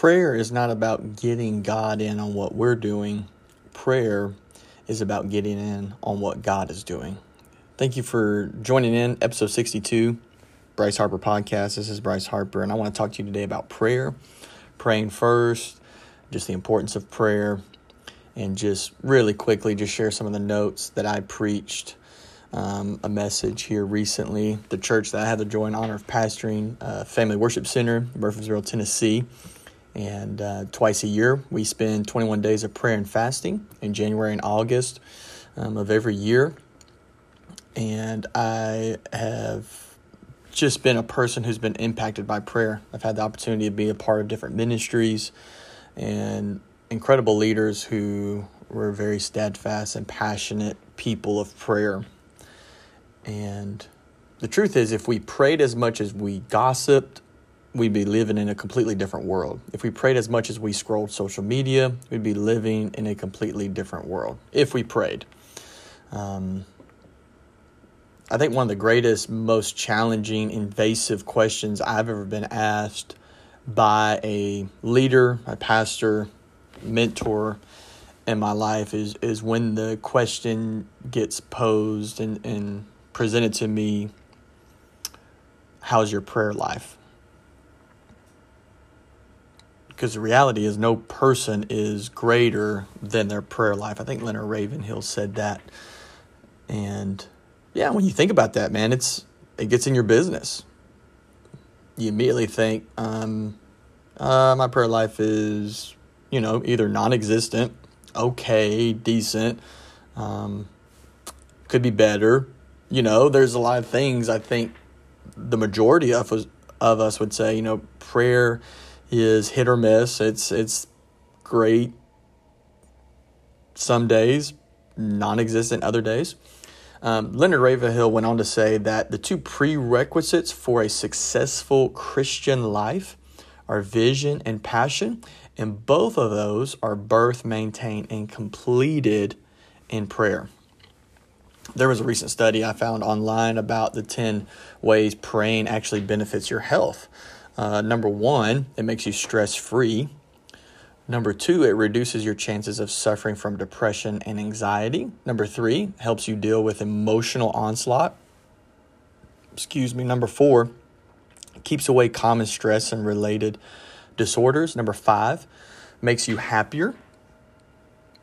prayer is not about getting God in on what we're doing. Prayer is about getting in on what God is doing. Thank you for joining in episode 62, Bryce Harper podcast. This is Bryce Harper, and I want to talk to you today about prayer, praying first, just the importance of prayer, and just really quickly just share some of the notes that I preached um, a message here recently. The church that I had the joy and honor of pastoring, uh, Family Worship Center, Murfreesboro, Tennessee. And uh, twice a year, we spend 21 days of prayer and fasting in January and August um, of every year. And I have just been a person who's been impacted by prayer. I've had the opportunity to be a part of different ministries and incredible leaders who were very steadfast and passionate people of prayer. And the truth is, if we prayed as much as we gossiped, we'd be living in a completely different world. If we prayed as much as we scrolled social media, we'd be living in a completely different world if we prayed. Um, I think one of the greatest, most challenging, invasive questions I've ever been asked by a leader, a pastor, mentor in my life is is when the question gets posed and, and presented to me how's your prayer life because the reality is no person is greater than their prayer life. I think leonard ravenhill said that. And yeah when you think about that man it's it gets in your business. You immediately think um, uh, my prayer life is you know either non-existent okay decent um, could be better. You know, there's a lot of things I think the majority of us of us would say, you know, prayer is hit or miss. It's it's great some days, non-existent other days. Um, Leonard Ravenhill went on to say that the two prerequisites for a successful Christian life are vision and passion, and both of those are birth, maintained, and completed in prayer there was a recent study I found online about the 10 ways praying actually benefits your health. Uh, number one, it makes you stress free. Number two, it reduces your chances of suffering from depression and anxiety. Number three, helps you deal with emotional onslaught. Excuse me. Number four, keeps away common stress and related disorders. Number five, makes you happier.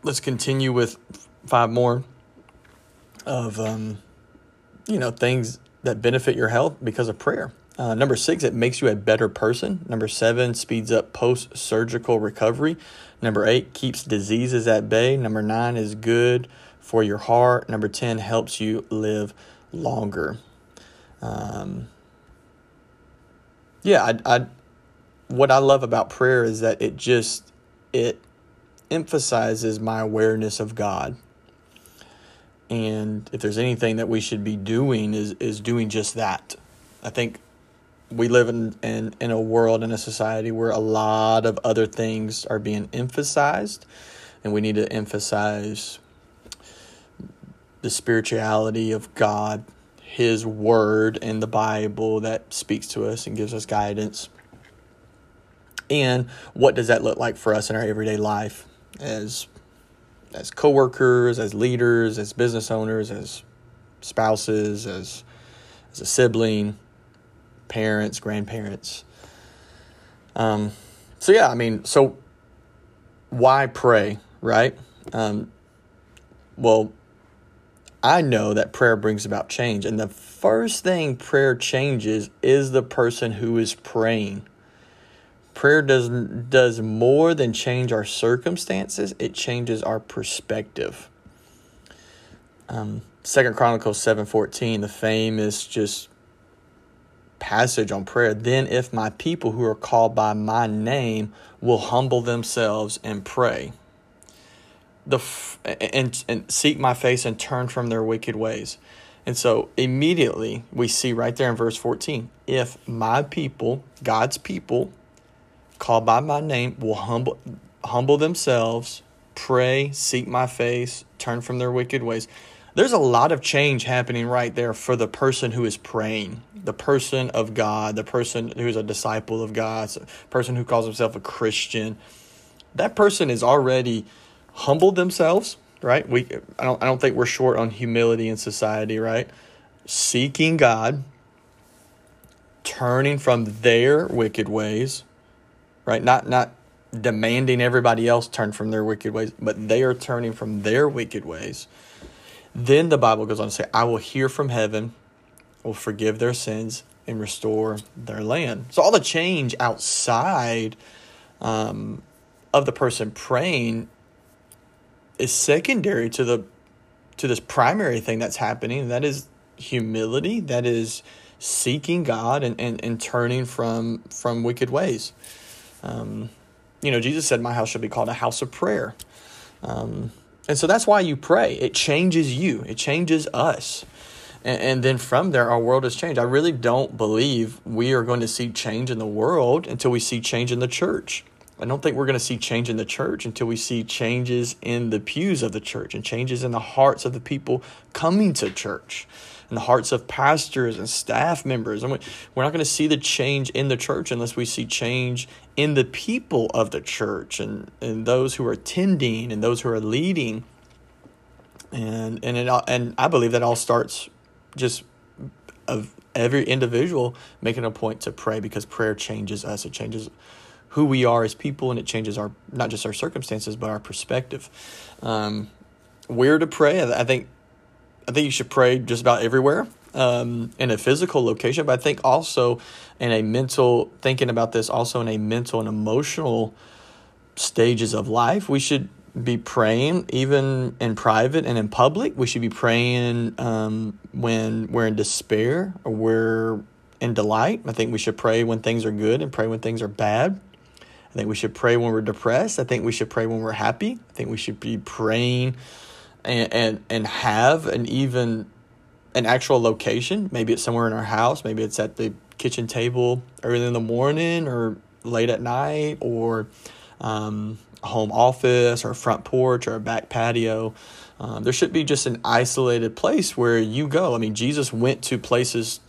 Let's continue with five more of um, you know things that benefit your health because of prayer. Uh, number six, it makes you a better person. Number seven, speeds up post surgical recovery. Number eight, keeps diseases at bay. Number nine is good for your heart. Number 10, helps you live longer. Um, yeah, I, I, what I love about prayer is that it just, it emphasizes my awareness of God and if there's anything that we should be doing is is doing just that. I think we live in, in, in a world in a society where a lot of other things are being emphasized and we need to emphasize the spirituality of God, His Word, and the Bible that speaks to us and gives us guidance. And what does that look like for us in our everyday life as as coworkers, as leaders, as business owners, as spouses, as as a sibling, parents, grandparents. Um, so yeah, I mean, so why pray, right? Um, well, I know that prayer brings about change, and the first thing prayer changes is the person who is praying. Prayer does does more than change our circumstances; it changes our perspective. Um, Second Chronicles seven fourteen, the famous just passage on prayer. Then, if my people who are called by my name will humble themselves and pray, the f- and and seek my face and turn from their wicked ways. And so immediately we see right there in verse 14, if my people, God's people, called by my name will humble humble themselves, pray, seek my face, turn from their wicked ways. there's a lot of change happening right there for the person who is praying, the person of God, the person who's a disciple of God, person who calls himself a Christian. That person is already humbled themselves, right? We I don't I don't think we're short on humility in society, right? Seeking God, turning from their wicked ways, right? Not not demanding everybody else turn from their wicked ways, but they are turning from their wicked ways. Then the Bible goes on to say, I will hear from heaven, will forgive their sins, and restore their land. So all the change outside um, of the person praying is secondary to the to this primary thing that's happening. That is humility. That is seeking God and, and, and turning from from wicked ways. Um, you know, Jesus said, My house should be called a house of prayer. Um, and so that's why you pray. It changes you, it changes us. And, and, then from there, our world has changed. I really don't believe we are going to see change in the world until we see change in the church. I don't think we're going to see change in the church until we see changes in the pews of the church and changes in the hearts of the people coming to church and the hearts of pastors and staff members. And we're not going to see the change in the church unless we see change in the people of the church and, and those who are attending and those who are leading. And and it and I believe that all starts just of every individual making a point to pray because prayer changes us. It changes who we are as people and it changes our not just our circumstances but our perspective. Um, where to pray? I think I think you should pray just about everywhere um, in a physical location, but I think also in a mental, thinking about this also in a mental and emotional stages of life, we should be praying even in private and in public. We should be praying um, when we're in despair or we're in delight. I think we should pray when things are good and pray when things are bad. I think we should pray when we're depressed. I think we should pray when we're happy. I think we should be praying and and, and have an even an actual location. Maybe it's somewhere in our house. Maybe it's at the kitchen table early in the morning or late at night or um, home office or a front porch or a back patio. Um, there should be just an isolated place where you go. I mean, Jesus went to places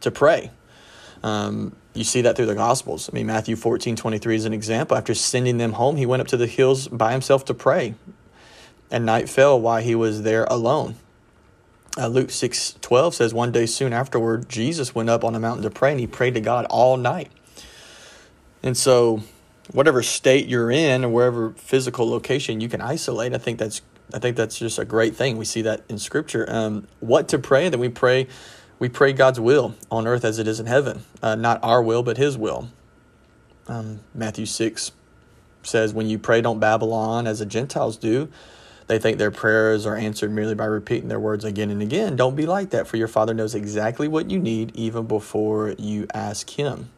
to pray. Um, you see that through the Gospels. I mean, Matthew 14 23 is an example. After sending them home, he went up to the hills by himself to pray and night fell while he was there alone. Uh, Luke 6 12 says, One day soon afterward, Jesus went up on a mountain to pray, and he prayed to God all night. And so, whatever state you're in, or wherever physical location you can isolate, I think that's I think that's just a great thing. We see that in Scripture. Um, what to pray? Then we pray, we pray God's will on earth as it is in heaven. Uh, not our will, but His will. Um, Matthew six says, "When you pray, don't babble on as the Gentiles do." They think their prayers are answered merely by repeating their words again and again. Don't be like that, for your Father knows exactly what you need even before you ask Him.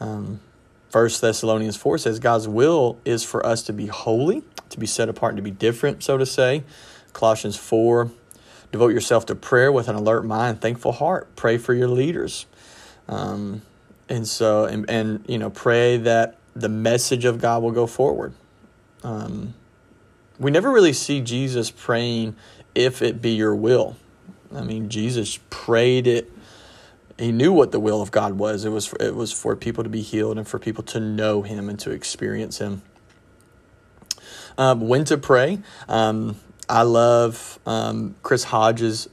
Um, 1 Thessalonians 4 says God's will is for us to be holy, to be set apart, and to be different, so to say. Colossians 4 devote yourself to prayer with an alert mind, thankful heart. Pray for your leaders. Um, and so, and, and, you know, pray that the message of God will go forward. Um, we never really see Jesus praying, if it be your will. I mean, Jesus prayed it. He knew what the will of God was. It was for, it was for people to be healed and for people to know Him and to experience Him. Um, when to pray? Um, I love um, Chris Hodges'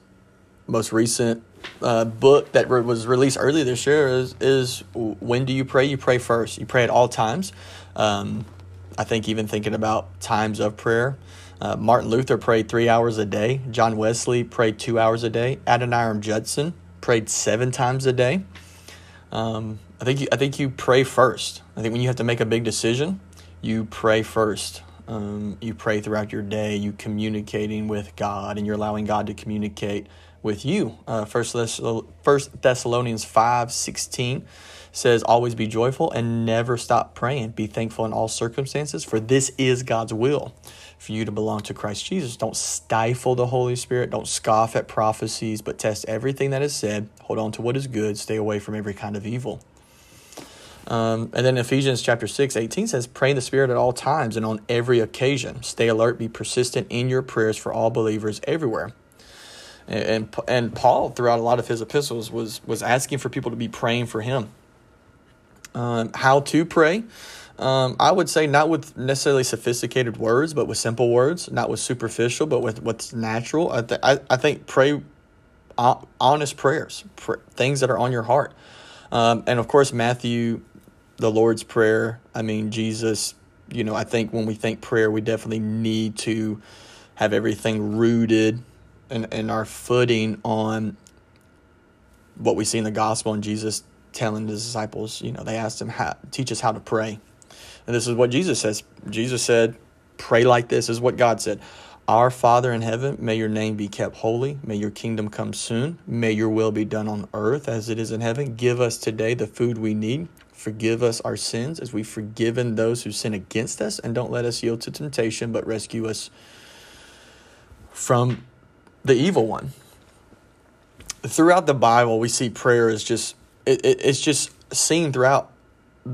most recent uh, book that re- was released earlier this year. Is, is when do you pray? You pray first. You pray at all times. Um, I think even thinking about times of prayer. Uh, Martin Luther prayed three hours a day. John Wesley prayed two hours a day. Adoniram Judson prayed seven times a day. Um, I think you, I think you pray first. I think when you have to make a big decision, you pray first. Um, you pray throughout your day. You communicating with God, and you're allowing God to communicate with you. Uh, First Thessalonians five sixteen says, Always be joyful and never stop praying. Be thankful in all circumstances, for this is God's will for you to belong to Christ Jesus. Don't stifle the Holy Spirit. Don't scoff at prophecies, but test everything that is said. Hold on to what is good. Stay away from every kind of evil. Um, and then Ephesians chapter 6, 18 says, Pray in the Spirit at all times and on every occasion. Stay alert, be persistent in your prayers for all believers everywhere. And, and, Paul, throughout a lot of his epistles, was, was asking for people to be praying for him. Um, how to pray? Um, I would say not with necessarily sophisticated words, but with simple words, not with superficial, but with what's natural. I, th- I, I think pray honest prayers, pr- things that are on your heart. Um, and of course, Matthew, the Lord's Prayer. I mean, Jesus, you know, I think when we think prayer, we definitely need to have everything rooted and, and our footing on what we see in the gospel and Jesus telling the disciples, you know, they asked him, how, teach us how to pray. And this is what Jesus says. Jesus said, pray like this, is what God said. Our Father in heaven, may your name be kept holy. May your kingdom come soon. May your will be done on earth as it is in heaven. Give us today the food we need. Forgive us our sins as we've forgiven those who sin against us. And don't let us yield to temptation, but rescue us from the evil one. Throughout the Bible, we see prayer is just, it, it, it's just seen throughout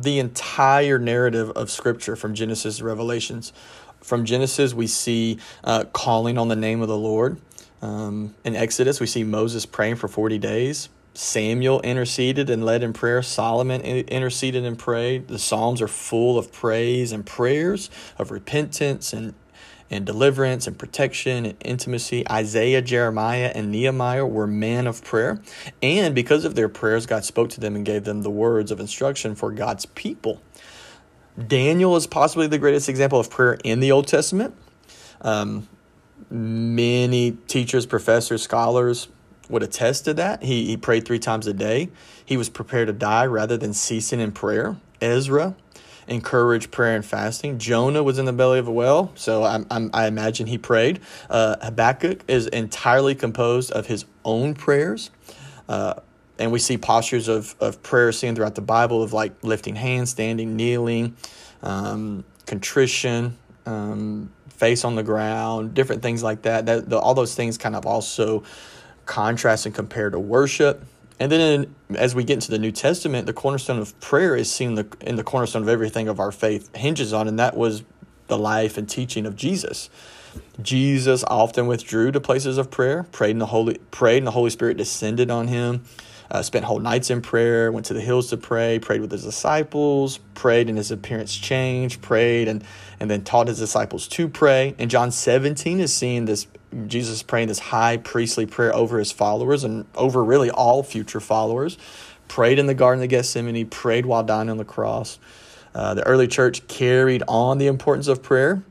the entire narrative of Scripture from Genesis to Revelations. From Genesis, we see uh, calling on the name of the Lord. Um, in Exodus, we see Moses praying for 40 days. Samuel interceded and led in prayer. Solomon interceded and prayed. The Psalms are full of praise and prayers of repentance and and deliverance and protection and intimacy. Isaiah, Jeremiah, and Nehemiah were men of prayer. And because of their prayers, God spoke to them and gave them the words of instruction for God's people. Daniel is possibly the greatest example of prayer in the Old Testament. Um, many teachers, professors, scholars would attest to that. He, he prayed three times a day. He was prepared to die rather than ceasing in prayer. Ezra encouraged prayer and fasting. Jonah was in the belly of a whale, so I, I, I imagine he prayed. Uh, Habakkuk is entirely composed of his own prayers. Uh, and we see postures of, of prayer seen throughout the Bible of like lifting hands, standing, kneeling, um, contrition, um, face on the ground, different things like that. That the, all those things kind of also contrast and compare to worship. And then in, as we get into the New Testament, the cornerstone of prayer is seen the, in the cornerstone of everything of our faith hinges on, and that was the life and teaching of Jesus. Jesus often withdrew to places of prayer, prayed in the Holy prayed and the Holy Spirit descended on him uh, spent whole nights in prayer, went to the hills to pray, prayed with his disciples, prayed and his appearance changed, prayed and, and then taught his disciples to pray. And John 17 is seeing this Jesus praying this high priestly prayer over his followers and over really all future followers. Prayed in the Garden of Gethsemane, prayed while dying on the cross. Uh, the early church carried on the importance of prayer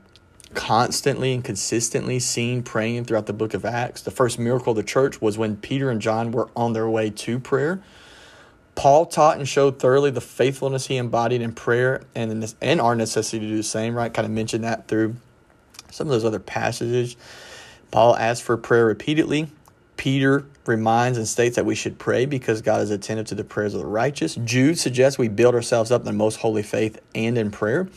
constantly and consistently seen praying throughout the book of Acts. The first miracle of the church was when Peter and John were on their way to prayer. Paul taught and showed thoroughly the faithfulness he embodied in prayer and, this, and our necessity to do the same, right? Kind of mentioned that through some of those other passages. Paul asked for prayer repeatedly. Peter reminds and states that we should pray because God is attentive to the prayers of the righteous. Jude suggests we build ourselves up in the most holy faith and in prayer.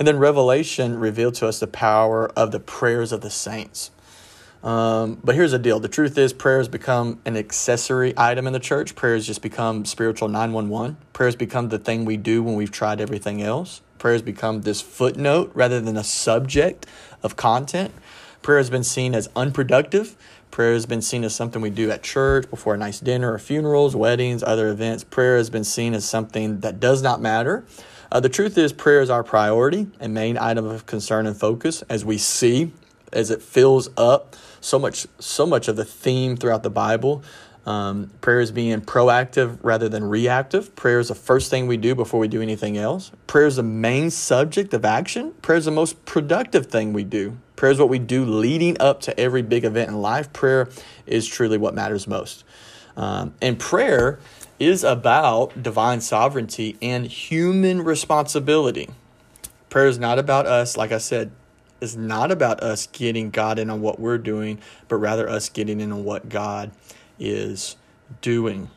And then Revelation revealed to us the power of the prayers of the saints. Um, but here's the deal the truth is, prayer has become an accessory item in the church. Prayer has just become spiritual 911. Prayer has become the thing we do when we've tried everything else. Prayer has become this footnote rather than a subject of content. Prayer has been seen as unproductive. Prayer has been seen as something we do at church, before a nice dinner or funerals, weddings, other events. Prayer has been seen as something that does not matter. Uh, the truth is, prayer is our priority and main item of concern and focus as we see, as it fills up so much, so much of the theme throughout the Bible. Um, prayer is being proactive rather than reactive. Prayer is the first thing we do before we do anything else. Prayer is the main subject of action. Prayer is the most productive thing we do. Prayer is what we do leading up to every big event in life. Prayer is truly what matters most. Um, and prayer is about divine sovereignty and human responsibility. Prayer is not about us, like I said, is not about us getting God in on what we're doing, but rather us getting in on what God is doing.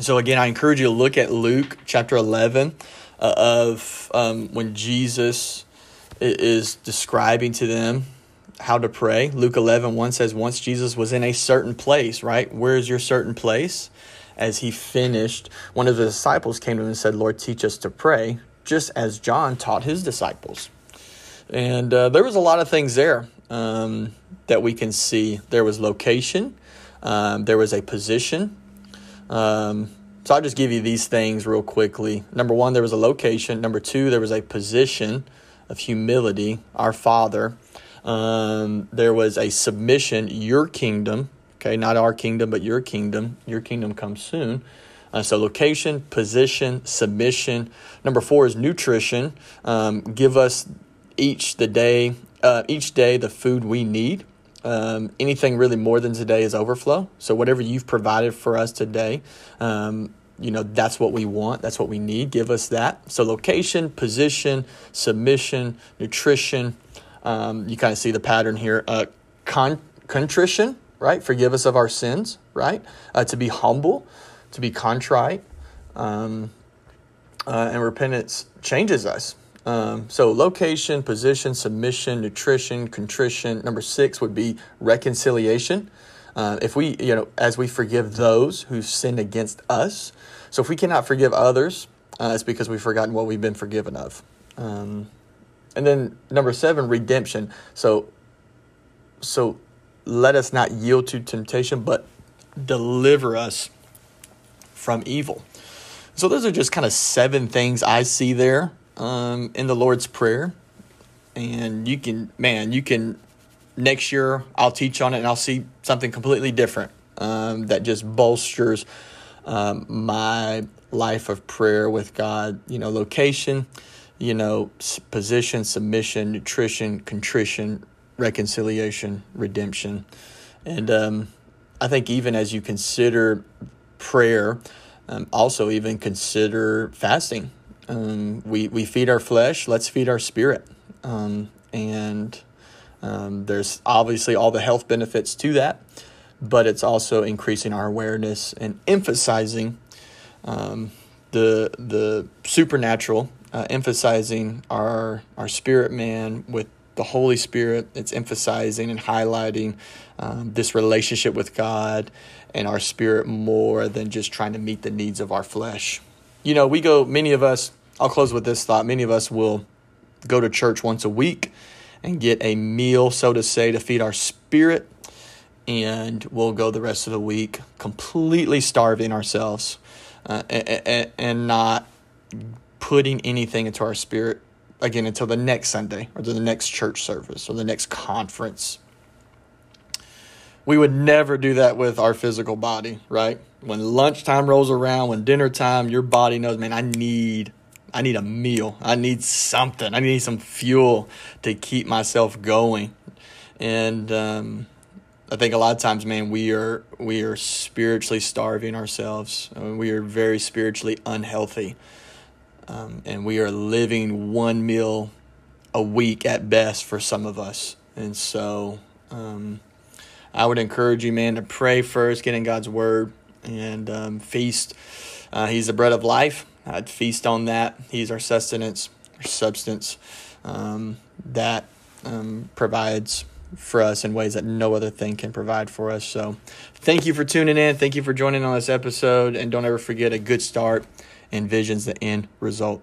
So, again, I encourage you to look at Luke chapter 11 uh, of um, when Jesus is describing to them how to pray. Luke 11, 1 says, Once Jesus was in a certain place, right? Where is your certain place? As he finished, one of the disciples came to him and said, Lord, teach us to pray, just as John taught his disciples. And uh, there was a lot of things there um, that we can see. There was location, um, there was a position. Um, so I'll just give you these things real quickly. Number one, there was a location. Number two, there was a position of humility, our Father. Um, there was a submission, your kingdom. Okay, not our kingdom, but your kingdom. Your kingdom comes soon. Uh, so location, position, submission. Number four is nutrition. Um, give us each the day, uh, each day the food we need. Um, anything really more than today is overflow. So whatever you've provided for us today, um, you know that's what we want. That's what we need. Give us that. So location, position, submission, nutrition. Um, you kind of see the pattern here. Uh, con- contrition right? Forgive us of our sins, right? Uh, to be humble, to be contrite, um, uh, and repentance changes us. Um, so, location, position, submission, nutrition, contrition. Number six would be reconciliation. Uh, if we, you know, as we forgive those who sin against us. So, if we cannot forgive others, uh, it's because we've forgotten what we've been forgiven of. Um, and then number seven, redemption. So, so let us not yield to temptation, but deliver us from evil. So, those are just kind of seven things I see there um, in the Lord's Prayer. And you can, man, you can, next year I'll teach on it and I'll see something completely different um, that just bolsters um, my life of prayer with God. You know, location, you know, position, submission, nutrition, contrition, reconciliation, redemption. And um, I think even as you consider prayer, um, also even consider fasting. Um, we, we feed our flesh, let's feed our spirit. Um, and um, there's obviously all the health benefits to that, but it's also increasing our awareness and emphasizing um, the, the supernatural, uh, emphasizing our, our spirit man with the Holy Spirit. It's emphasizing and highlighting um, this relationship with God and our spirit more than just trying to meet the needs of our flesh. You know, we go, many of us, I'll close with this thought. Many of us will go to church once a week and get a meal, so to say, to feed our spirit. And we'll go the rest of the week completely starving ourselves uh, and, and not putting anything into our spirit again until the next Sunday or the next church service or the next conference. We would never do that with our physical body, right? When lunchtime rolls around, when dinner time, your body knows, man, I need I need a meal. I need something. I need some fuel to keep myself going. And um, I think a lot of times, man, we are we are spiritually starving ourselves. I mean, we are very spiritually unhealthy. Um, and we are living one meal a week at best for some of us. And so um, I would encourage you, man, to pray first, get in God's word, and um, feast. Uh, he's the bread of life. I'd feast on that. He's our sustenance, our substance um, that um, provides for us in ways that no other thing can provide for us. So, thank you for tuning in. Thank you for joining on this episode. And don't ever forget a good start envisions the end result.